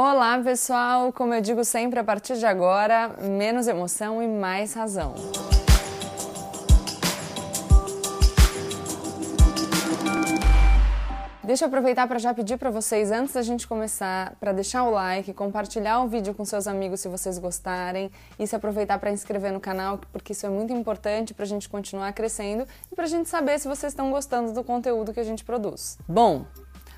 Olá, pessoal! Como eu digo sempre, a partir de agora, menos emoção e mais razão. Deixa eu aproveitar para já pedir para vocês, antes da gente começar, para deixar o like, compartilhar o vídeo com seus amigos se vocês gostarem e se aproveitar para inscrever no canal, porque isso é muito importante para a gente continuar crescendo e para a gente saber se vocês estão gostando do conteúdo que a gente produz. Bom,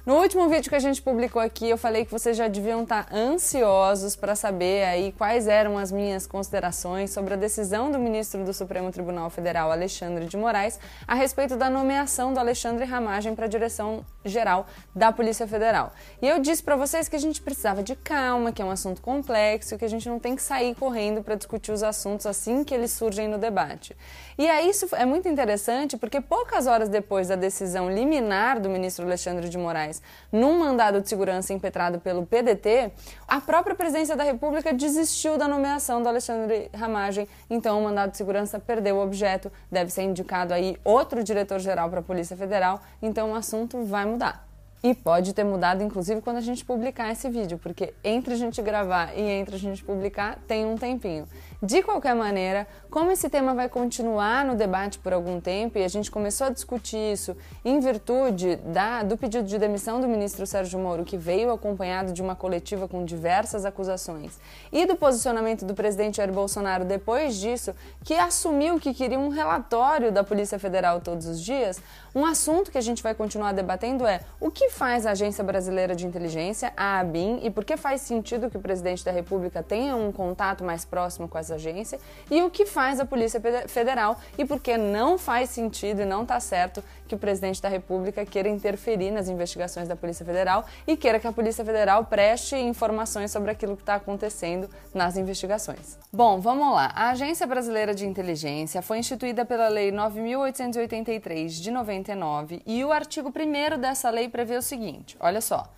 no último vídeo que a gente publicou aqui, eu falei que vocês já deviam estar ansiosos para saber aí quais eram as minhas considerações sobre a decisão do ministro do Supremo Tribunal Federal, Alexandre de Moraes, a respeito da nomeação do Alexandre Ramagem para a direção geral da Polícia Federal. E eu disse para vocês que a gente precisava de calma, que é um assunto complexo, que a gente não tem que sair correndo para discutir os assuntos assim que eles surgem no debate. E aí isso é muito interessante porque poucas horas depois da decisão liminar do ministro Alexandre de Moraes num mandado de segurança impetrado pelo PDT, a própria presidência da República desistiu da nomeação do Alexandre Ramagem, então o mandado de segurança perdeu o objeto, deve ser indicado aí outro diretor-geral para a Polícia Federal, então o assunto vai mudar. E pode ter mudado, inclusive, quando a gente publicar esse vídeo, porque entre a gente gravar e entre a gente publicar tem um tempinho. De qualquer maneira, como esse tema vai continuar no debate por algum tempo e a gente começou a discutir isso em virtude da, do pedido de demissão do ministro Sérgio Moro, que veio acompanhado de uma coletiva com diversas acusações, e do posicionamento do presidente Jair Bolsonaro depois disso, que assumiu que queria um relatório da Polícia Federal todos os dias, um assunto que a gente vai continuar debatendo é o que faz a Agência Brasileira de Inteligência, a ABIN, e por que faz sentido que o presidente da República tenha um contato mais próximo com essa agência, e o que faz a Polícia Federal, e por que não faz sentido e não está certo que o presidente da República queira interferir nas investigações da Polícia Federal e queira que a Polícia Federal preste informações sobre aquilo que está acontecendo nas investigações. Bom, vamos lá. A Agência Brasileira de Inteligência foi instituída pela Lei 9.883 de 99 e o artigo 1 dessa lei prevê o seguinte: olha só.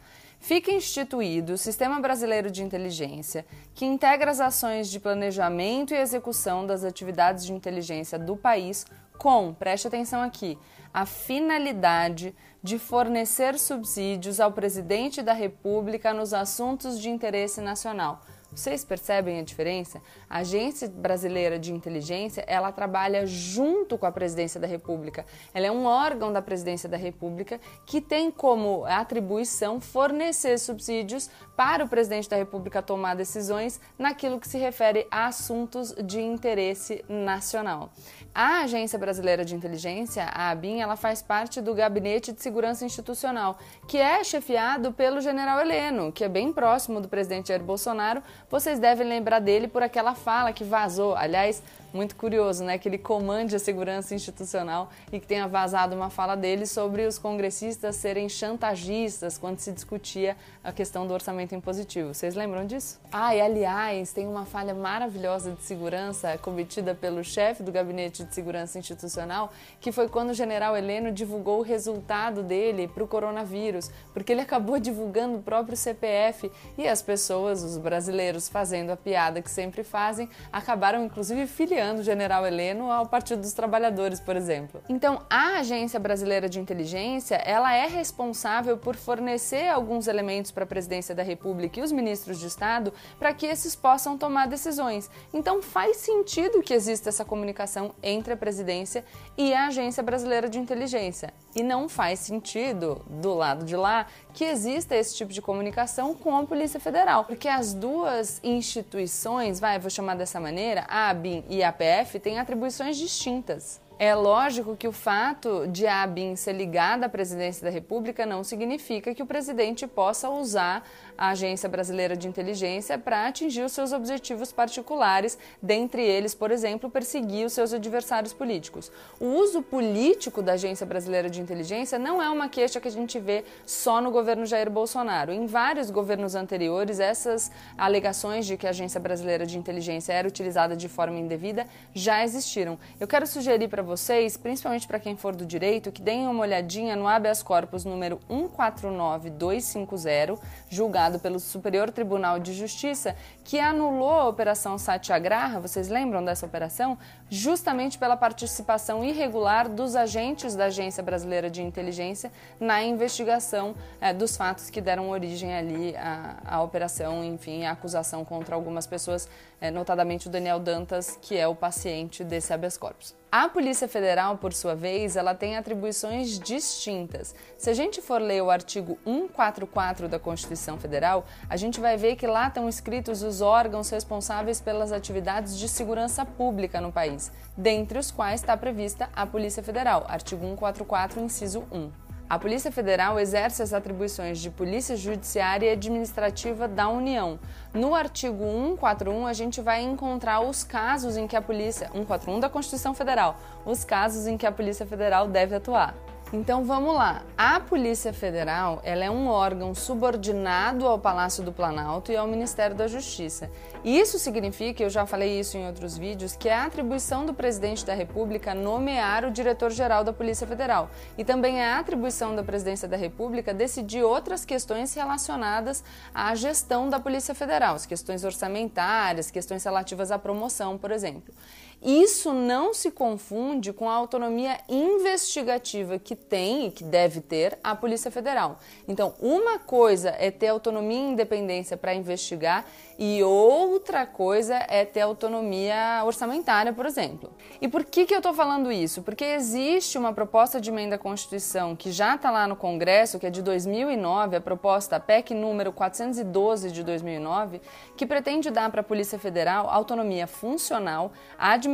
Fica instituído o Sistema Brasileiro de Inteligência, que integra as ações de planejamento e execução das atividades de inteligência do país com, preste atenção aqui, a finalidade de fornecer subsídios ao presidente da República nos assuntos de interesse nacional vocês percebem a diferença? A Agência Brasileira de Inteligência, ela trabalha junto com a Presidência da República. Ela é um órgão da Presidência da República que tem como atribuição fornecer subsídios para o presidente da República tomar decisões naquilo que se refere a assuntos de interesse nacional. A Agência Brasileira de Inteligência, a ABIN, ela faz parte do Gabinete de Segurança Institucional, que é chefiado pelo General Heleno, que é bem próximo do presidente Jair Bolsonaro, vocês devem lembrar dele por aquela fala que vazou. Aliás, muito curioso, né? Que ele comande a segurança institucional e que tenha vazado uma fala dele sobre os congressistas serem chantagistas quando se discutia a questão do orçamento impositivo. Vocês lembram disso? Ah, e aliás, tem uma falha maravilhosa de segurança cometida pelo chefe do Gabinete de Segurança Institucional, que foi quando o general Heleno divulgou o resultado dele para o coronavírus, porque ele acabou divulgando o próprio CPF e as pessoas, os brasileiros, fazendo a piada que sempre fazem, acabaram inclusive filiando associando o general Heleno ao Partido dos Trabalhadores, por exemplo. Então, a Agência Brasileira de Inteligência, ela é responsável por fornecer alguns elementos para a Presidência da República e os ministros de Estado para que esses possam tomar decisões. Então, faz sentido que exista essa comunicação entre a Presidência e a Agência Brasileira de Inteligência. E não faz sentido, do lado de lá, que exista esse tipo de comunicação com a Polícia Federal, porque as duas instituições, vai, vou chamar dessa maneira, a ABIN e a APF, têm atribuições distintas. É lógico que o fato de a ABIN ser ligada à presidência da República não significa que o presidente possa usar a Agência Brasileira de Inteligência para atingir os seus objetivos particulares, dentre eles, por exemplo, perseguir os seus adversários políticos. O uso político da Agência Brasileira de Inteligência não é uma queixa que a gente vê só no governo Jair Bolsonaro. Em vários governos anteriores, essas alegações de que a Agência Brasileira de Inteligência era utilizada de forma indevida já existiram. Eu quero sugerir para vocês, principalmente para quem for do direito, que deem uma olhadinha no habeas corpus número 149250, julgado julgado pelo Superior Tribunal de Justiça que anulou a Operação Satyagraha, vocês lembram dessa operação? Justamente pela participação irregular dos agentes da Agência Brasileira de Inteligência na investigação é, dos fatos que deram origem ali à, à operação, enfim, a acusação contra algumas pessoas, é, notadamente o Daniel Dantas, que é o paciente desse habeas corpus. A Polícia Federal, por sua vez, ela tem atribuições distintas. Se a gente for ler o artigo 144 da Constituição Federal, a gente vai ver que lá estão escritos os órgãos responsáveis pelas atividades de segurança pública no país, dentre os quais está prevista a Polícia Federal, artigo 144, inciso 1. A Polícia Federal exerce as atribuições de Polícia Judiciária e Administrativa da União. No artigo 141, a gente vai encontrar os casos em que a Polícia. 141 da Constituição Federal, os casos em que a Polícia Federal deve atuar. Então vamos lá. A Polícia Federal ela é um órgão subordinado ao Palácio do Planalto e ao Ministério da Justiça. Isso significa, eu já falei isso em outros vídeos, que é a atribuição do presidente da República nomear o diretor-geral da Polícia Federal. E também é a atribuição da presidência da República decidir outras questões relacionadas à gestão da Polícia Federal, as questões orçamentárias, questões relativas à promoção, por exemplo. Isso não se confunde com a autonomia investigativa que tem e que deve ter a Polícia Federal. Então, uma coisa é ter autonomia e independência para investigar e outra coisa é ter autonomia orçamentária, por exemplo. E por que, que eu estou falando isso? Porque existe uma proposta de emenda à Constituição que já está lá no Congresso, que é de 2009, a proposta PEC número 412 de 2009, que pretende dar para a Polícia Federal autonomia funcional, administrativa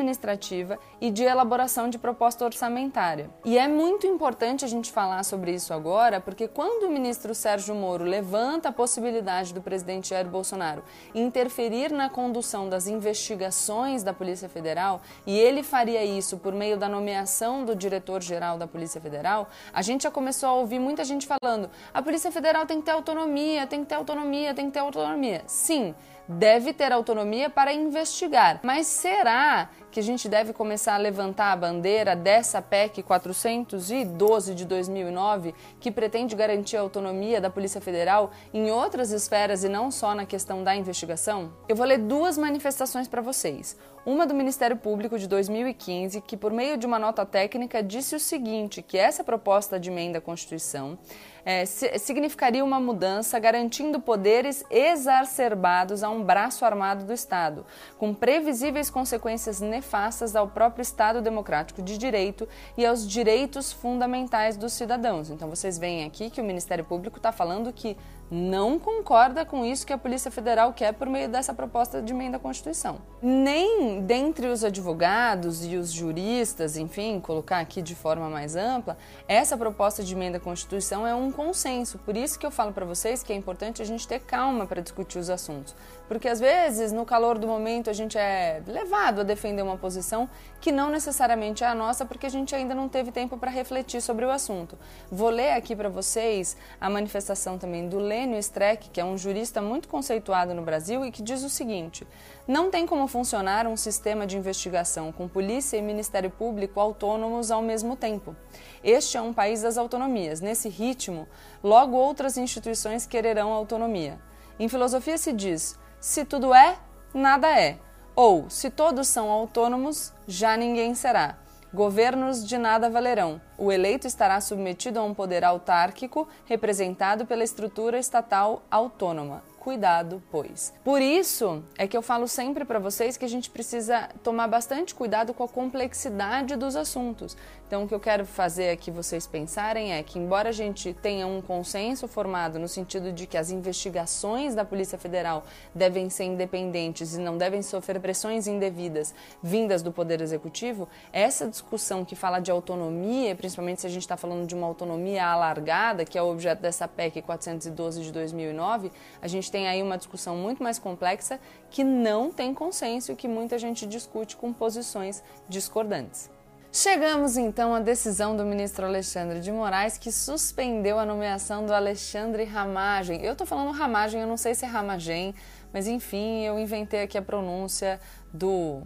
e de elaboração de proposta orçamentária. E é muito importante a gente falar sobre isso agora, porque quando o ministro Sérgio Moro levanta a possibilidade do presidente Jair Bolsonaro interferir na condução das investigações da Polícia Federal, e ele faria isso por meio da nomeação do diretor-geral da Polícia Federal, a gente já começou a ouvir muita gente falando: a Polícia Federal tem que ter autonomia, tem que ter autonomia, tem que ter autonomia. Sim, deve ter autonomia para investigar. Mas será que a gente deve começar a levantar a bandeira dessa PEC 412 de 2009, que pretende garantir a autonomia da Polícia Federal em outras esferas e não só na questão da investigação? Eu vou ler duas manifestações para vocês. Uma do Ministério Público de 2015, que por meio de uma nota técnica disse o seguinte, que essa proposta de emenda à Constituição é, significaria uma mudança garantindo poderes exacerbados a um braço armado do Estado, com previsíveis consequências nefastas ao próprio Estado democrático de direito e aos direitos fundamentais dos cidadãos. Então vocês veem aqui que o Ministério Público está falando que não concorda com isso que a Polícia Federal quer por meio dessa proposta de emenda à Constituição. Nem dentre os advogados e os juristas, enfim, colocar aqui de forma mais ampla, essa proposta de emenda à Constituição é um consenso. Por isso que eu falo para vocês que é importante a gente ter calma para discutir os assuntos. Porque às vezes, no calor do momento, a gente é levado a defender uma posição que não necessariamente é a nossa, porque a gente ainda não teve tempo para refletir sobre o assunto. Vou ler aqui para vocês a manifestação também do Lênio Streck, que é um jurista muito conceituado no Brasil e que diz o seguinte: não tem como funcionar um sistema de investigação com polícia e Ministério Público autônomos ao mesmo tempo. Este é um país das autonomias. Nesse ritmo, logo outras instituições quererão autonomia. Em filosofia se diz se tudo é, nada é. Ou, se todos são autônomos, já ninguém será. Governos de nada valerão. O eleito estará submetido a um poder autárquico representado pela estrutura estatal autônoma. Cuidado, pois. Por isso é que eu falo sempre para vocês que a gente precisa tomar bastante cuidado com a complexidade dos assuntos. Então, o que eu quero fazer aqui vocês pensarem é que, embora a gente tenha um consenso formado no sentido de que as investigações da Polícia Federal devem ser independentes e não devem sofrer pressões indevidas vindas do Poder Executivo, essa discussão que fala de autonomia, principalmente se a gente está falando de uma autonomia alargada, que é o objeto dessa PEC 412 de 2009, a gente tem aí uma discussão muito mais complexa que não tem consenso e que muita gente discute com posições discordantes. Chegamos então à decisão do ministro Alexandre de Moraes que suspendeu a nomeação do Alexandre Ramagem. Eu estou falando Ramagem, eu não sei se é Ramagem, mas enfim, eu inventei aqui a pronúncia do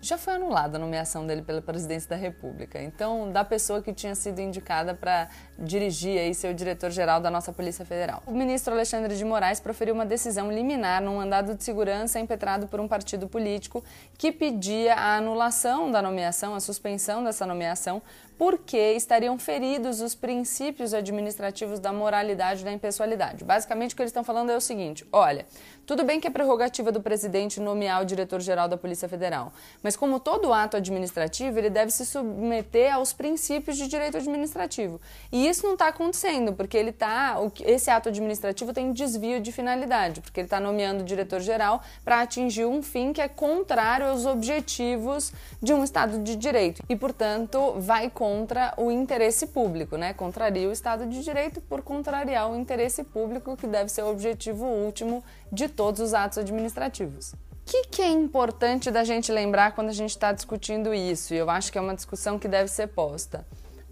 já foi anulada a nomeação dele pela presidência da República. Então, da pessoa que tinha sido indicada para dirigir aí ser o diretor-geral da nossa Polícia Federal. O ministro Alexandre de Moraes proferiu uma decisão liminar num mandado de segurança impetrado por um partido político que pedia a anulação da nomeação, a suspensão dessa nomeação, porque estariam feridos os princípios administrativos da moralidade e da impessoalidade. Basicamente, o que eles estão falando é o seguinte: olha, tudo bem que é prerrogativa do presidente nomear o diretor-geral da Polícia Federal, mas como todo ato administrativo, ele deve se submeter aos princípios de direito administrativo. E isso não está acontecendo, porque ele tá, esse ato administrativo tem desvio de finalidade, porque ele está nomeando o diretor-geral para atingir um fim que é contrário aos objetivos de um Estado de Direito e, portanto, vai contra contra o interesse público, né? Contraria o Estado de Direito por contrariar o interesse público, que deve ser o objetivo último de todos os atos administrativos. O que, que, é importante da gente lembrar quando a gente está discutindo isso? E eu acho que é uma discussão que deve ser posta.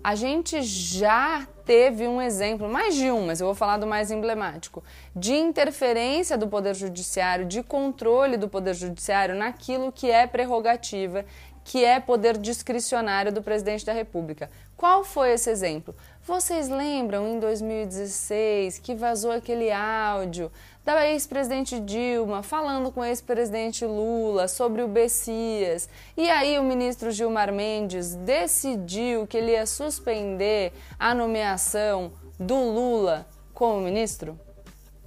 A gente já teve um exemplo, mais de um, mas eu vou falar do mais emblemático, de interferência do Poder Judiciário, de controle do Poder Judiciário naquilo que é prerrogativa que é poder discricionário do presidente da República. Qual foi esse exemplo? Vocês lembram em 2016 que vazou aquele áudio da ex-presidente Dilma falando com o ex-presidente Lula sobre o Bessias? E aí o ministro Gilmar Mendes decidiu que ele ia suspender a nomeação do Lula como ministro?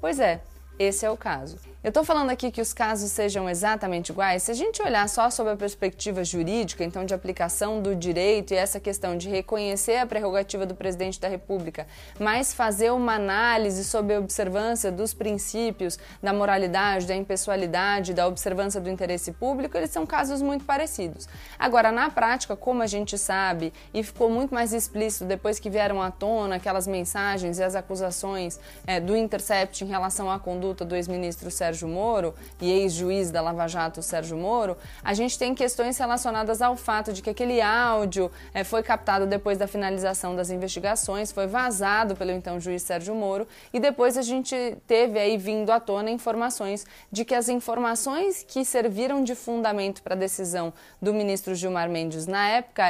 Pois é, esse é o caso. Eu estou falando aqui que os casos sejam exatamente iguais. Se a gente olhar só sob a perspectiva jurídica, então de aplicação do direito e essa questão de reconhecer a prerrogativa do presidente da República, mas fazer uma análise sob a observância dos princípios da moralidade, da impessoalidade, da observância do interesse público, eles são casos muito parecidos. Agora, na prática, como a gente sabe, e ficou muito mais explícito depois que vieram à tona aquelas mensagens e as acusações é, do Intercept em relação à conduta do ex-ministro Sérgio Sérgio Moro e ex-juiz da Lava Jato Sérgio Moro, a gente tem questões relacionadas ao fato de que aquele áudio é, foi captado depois da finalização das investigações, foi vazado pelo então juiz Sérgio Moro e depois a gente teve aí vindo à tona informações de que as informações que serviram de fundamento para a decisão do ministro Gilmar Mendes na época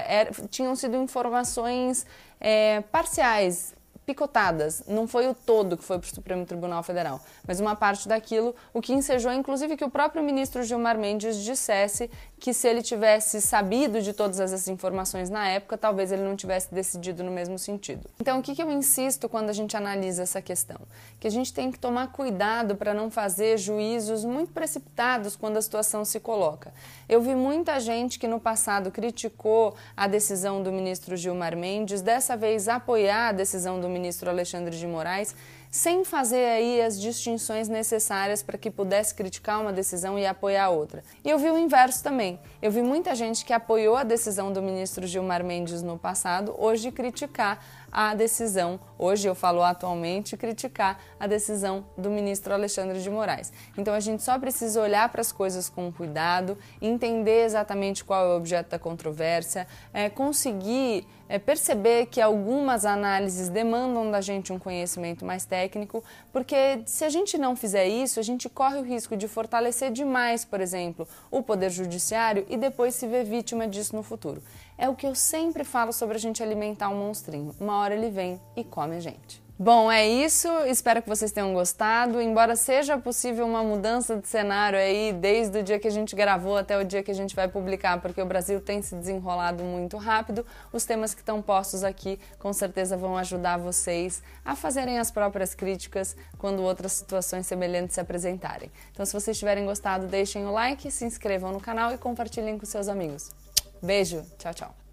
tinham sido informações é, parciais, picotadas. Não foi o todo que foi para o Supremo Tribunal Federal, mas uma parte daquilo, o que ensejou, inclusive, que o próprio ministro Gilmar Mendes dissesse que se ele tivesse sabido de todas essas informações na época, talvez ele não tivesse decidido no mesmo sentido. Então, o que, eu insisto quando a gente analisa essa questão? Que a gente tem que tomar cuidado para não fazer juízos muito precipitados quando a situação se coloca. Eu vi muita gente que no passado criticou a decisão do ministro Gilmar Mendes, dessa vez apoiar a decisão do ministro Alexandre de Moraes, sem fazer aí as distinções necessárias para que pudesse criticar uma decisão e apoiar outra. E eu vi o inverso também. Eu vi muita gente que apoiou a decisão do ministro Gilmar Mendes no passado, hoje criticar a decisão, hoje eu falo atualmente, criticar a decisão do ministro Alexandre de Moraes. Então a gente só precisa olhar para as coisas com cuidado, entender exatamente qual é o objeto da controvérsia, é, conseguir é, perceber que algumas análises demandam da gente um conhecimento mais técnico, porque se a gente não fizer isso, a gente corre o risco de fortalecer demais, por exemplo, o Poder Judiciário e depois se ver vítima disso no futuro. É o que eu sempre falo sobre a gente alimentar um monstrinho. Uma hora ele vem e come a gente. Bom, é isso. Espero que vocês tenham gostado. Embora seja possível uma mudança de cenário aí desde o dia que a gente gravou até o dia que a gente vai publicar, porque o Brasil tem se desenrolado muito rápido, os temas que estão postos aqui com certeza vão ajudar vocês a fazerem as próprias críticas quando outras situações semelhantes se apresentarem. Então, se vocês tiverem gostado, deixem o like, se inscrevam no canal e compartilhem com seus amigos. Beijo, tchau, tchau.